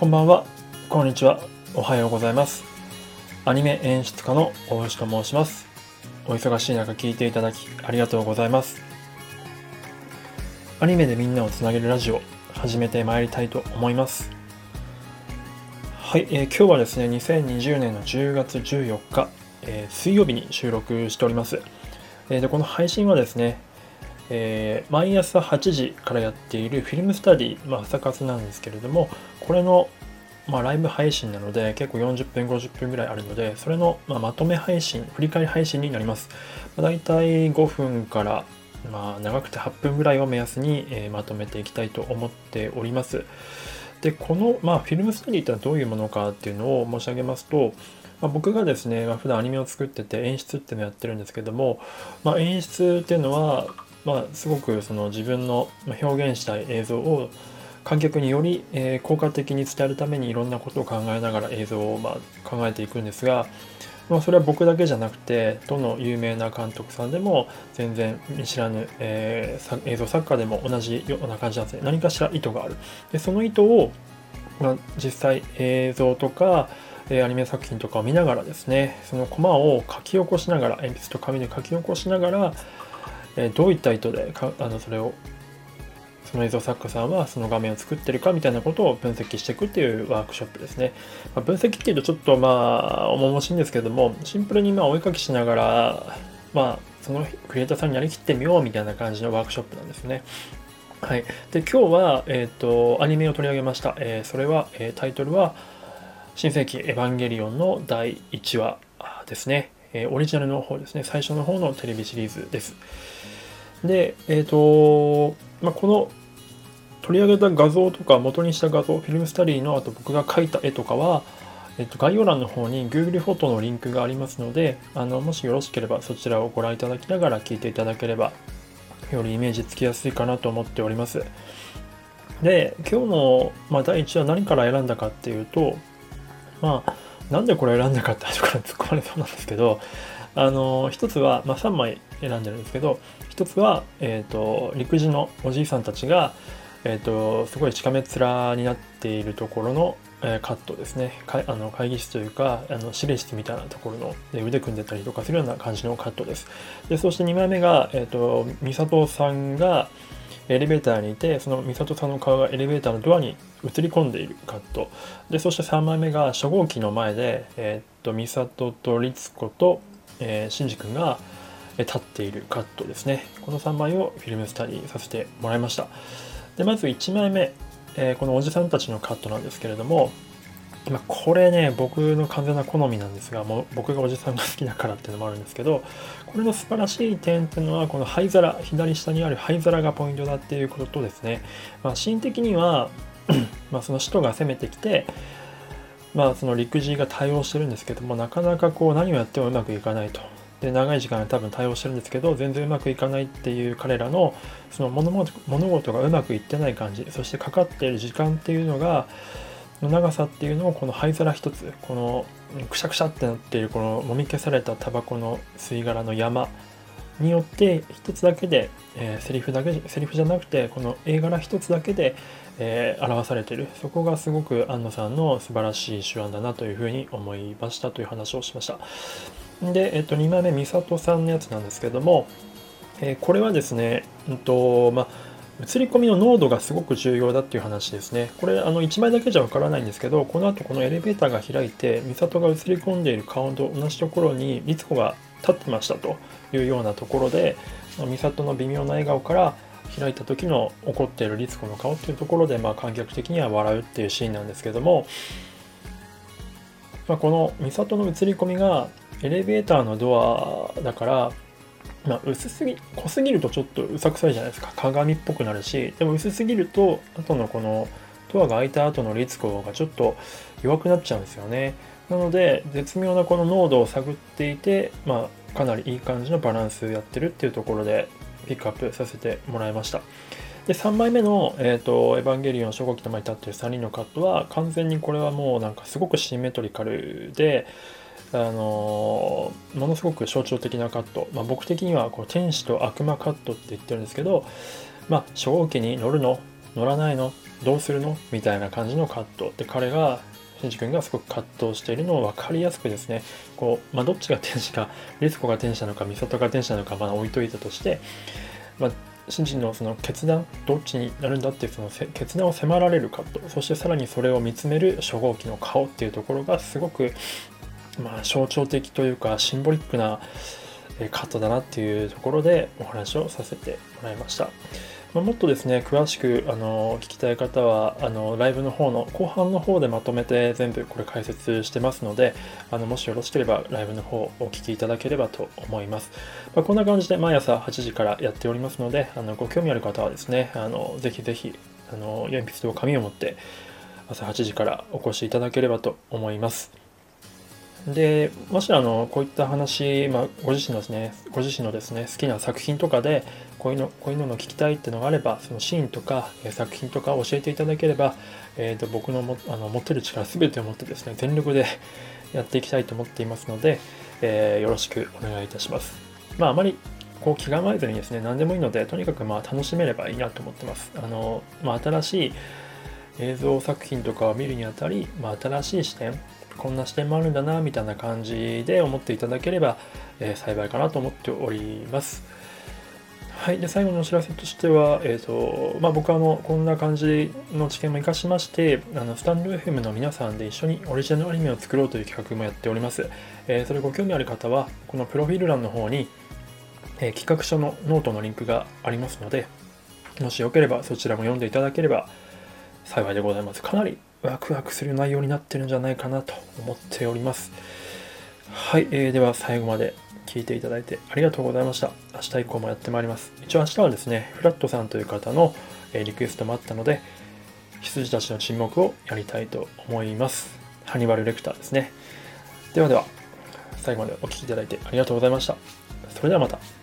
こんばんは、こんにちは、おはようございます。アニメ演出家の大石と申します。お忙しい中聞いていただきありがとうございます。アニメでみんなをつなげるラジオ、始めてまいりたいと思います。はい、えー、今日はですね、2020年の10月14日、えー、水曜日に収録しております。えー、でこの配信はですね、えー、毎朝8時からやっているフィルムスタディ、まあ、朝活なんですけれども、これの、まあ、ライブ配信なので、結構40分、50分ぐらいあるので、それの、まあ、まとめ配信、振り返り配信になります。まあ、大体5分から、まあ、長くて8分ぐらいを目安に、えー、まとめていきたいと思っております。で、この、まあ、フィルムスタディってのはどういうものかっていうのを申し上げますと、ま、僕がですね、まあ、普段アニメを作ってて演出っていうのをやってるんですけども、まあ、演出っていうのは、まあ、すごくその自分の表現したい映像を観客により、えー、効果的に伝えるためにいろんなことを考えながら映像をまあ考えていくんですが、まあ、それは僕だけじゃなくてどの有名な監督さんでも全然見知らぬ、えー、映像作家でも同じような感じなんですね。何かしら意図がある。でその意図を、まあ、実際映像とかアニメ作品とかを見ながらですねそのコマを書き起こしながら鉛筆と紙で書き起こしながらえどういった意図でかあのそれをその映像作家さんはその画面を作ってるかみたいなことを分析していくっていうワークショップですね。まあ、分析っていうとちょっとまあ重々しいんですけどもシンプルにまあ追いかけしながらまあそのクリエイターさんにやりきってみようみたいな感じのワークショップなんですね。はい。で、今日は、えっ、ー、と、アニメを取り上げました。えー、それは、えー、タイトルは、新世紀エヴァンゲリオンの第1話ですね。えオリジナルの方ですね。最初の方のテレビシリーズです。で、えっ、ー、と、まあ、この取り上げた画像とか元にした画像、フィルムスタディのあと僕が描いた絵とかは、えっと、概要欄の方に Google フォトのリンクがありますので、あのもしよろしければそちらをご覧いただきながら聞いていただければ、よりイメージつきやすいかなと思っております。で、今日の、まあ、第1話何から選んだかっていうと、まあ、なんでこれ選んだかって後から突っ込まれそうなんですけど、あの、一つは、まあ、3枚選んでるんですけど、一つは、えーと、陸自のおじいさんたちが、えーと、すごいしかめ面になっているところの、えー、カットですね。かあの会議室というかあの指令室みたいなところので腕組んでたりとかするような感じのカットです。でそして2枚目が、えーと、美里さんがエレベーターにいてその美里さんの顔がエレベーターのドアに映り込んでいるカット。でそして3枚目が初号機の前で、えーと、美里と律子と、えー、シンジ君が立っているカットですね。この3枚をフィルムスタディさせてもらいました。でまず1枚目、えー、このおじさんたちのカットなんですけれどもま、これね僕の完全な好みなんですがもう僕がおじさんが好きだからっていうのもあるんですけどこれの素晴らしい点っていうのはこの灰皿左下にある灰皿がポイントだっていうこととですね、まあ、シーン的には まその使徒が攻めてきてまあその陸自が対応してるんですけどもなかなかこう何をやってもうまくいかないと。で長い時間多分対応してるんですけど全然うまくいかないっていう彼らのその物事がうまくいってない感じそしてかかっている時間っていうのがの長さっていうのをこの灰皿一つこのくしゃくしゃってなっているこのもみ消されたタバコの吸い殻の山によって一つだけで、えー、セリフだけセリフじゃなくてこの絵柄一つだけで、えー、表されている。そこがすごく安野さんの素晴らしい手腕だなというふうに思いましたという話をしました。で、えっと、2枚目美里さんのやつなんですけども、えー、これはですね、うんとまあ映り込みの濃度がすごく重要だっていう話ですね。これ、あの、1枚だけじゃわからないんですけど、この後このエレベーターが開いて、美里が映り込んでいる顔と同じところに、律子が立ってましたというようなところで、美里の微妙な笑顔から開いた時の怒っている律子の顔っていうところで、まあ、観客的には笑うっていうシーンなんですけども、まあ、この美里の映り込みがエレベーターのドアだからまあ、薄すぎ、濃すぎるとちょっとうさくさいじゃないですか。鏡っぽくなるし、でも薄すぎると、後のこのドアが開いた後の律子がちょっと弱くなっちゃうんですよね。なので、絶妙なこの濃度を探っていて、まあ、かなりいい感じのバランスやってるっていうところで、ピックアップさせてもらいました。で、3枚目の、え、ー、と、エヴァンゲリオン初号機の前に立ってる3人のカットは、完全にこれはもうなんかすごくシンメトリカルで、あのものすごく象徴的なカット、まあ、僕的にはこう天使と悪魔カットって言ってるんですけど、まあ、初号機に乗るの乗らないのどうするの？みたいな感じの葛藤で彼がシンジ君がすごく葛藤しているのを分かりやすくですねこう、まあ、どっちが天使かリスコが天使なのかミサトが天使なのかまあ置いといたとして、まあ、シンジのその決断どっちになるんだっていうその決断を迫られる葛藤そしてさらにそれを見つめる初号機の顔っていうところがすごく、まあ、象徴的というかシンボリックなカットだなっていうところでお話をさせてもらいました。まあ、もっとですね、詳しくあの聞きたい方はあのライブの方の後半の方でまとめて全部これ解説してますので、あのもしよろしければライブの方をお聞きいただければと思います。まあ、こんな感じで毎朝8時からやっておりますので、あのご興味ある方はですね、あのぜひぜひあの鉛筆と紙を持って朝8時からお越しいただければと思います。でもしあのこういった話、まあ、ご自身のですねご自身のですね好きな作品とかでこういうのこういうのの聞きたいっていうのがあればそのシーンとか、え作品とか教えていただければ、えーと、僕のもあの持ってる力全てを持ってですね全力でやっていきたいと思っていますので、えー、よろしくお願いいたします。まああまりこう気構えずにですね何でもいいのでとにかくまあ楽しめればいいなと思ってます。あのまあ、新しい映像作品とかを見るにあたり、まあ、新しい視点こんな視点もあるんだなみたいな感じで思っていただければ、えー、幸いかなと思っております。はい、で最後のお知らせとしては、えーとまあ、僕はあのこんな感じの知見も生かしましてあのスタンド FM の皆さんで一緒にオリジナルアニメを作ろうという企画もやっております、えー、それご興味ある方はこのプロフィール欄の方に、えー、企画書のノートのリンクがありますのでもしよければそちらも読んでいただければ幸いでございます。かなりワクワクする内容になってるんじゃないかなと思っております。はい、えー、では最後まで聞いていただいてありがとうございました。明日以降もやってまいります。一応明日はですね、フラットさんという方のリクエストもあったので、羊たちの沈黙をやりたいと思います。ハニバルレクターですね。ではでは、最後までお聴きいただいてありがとうございました。それではまた。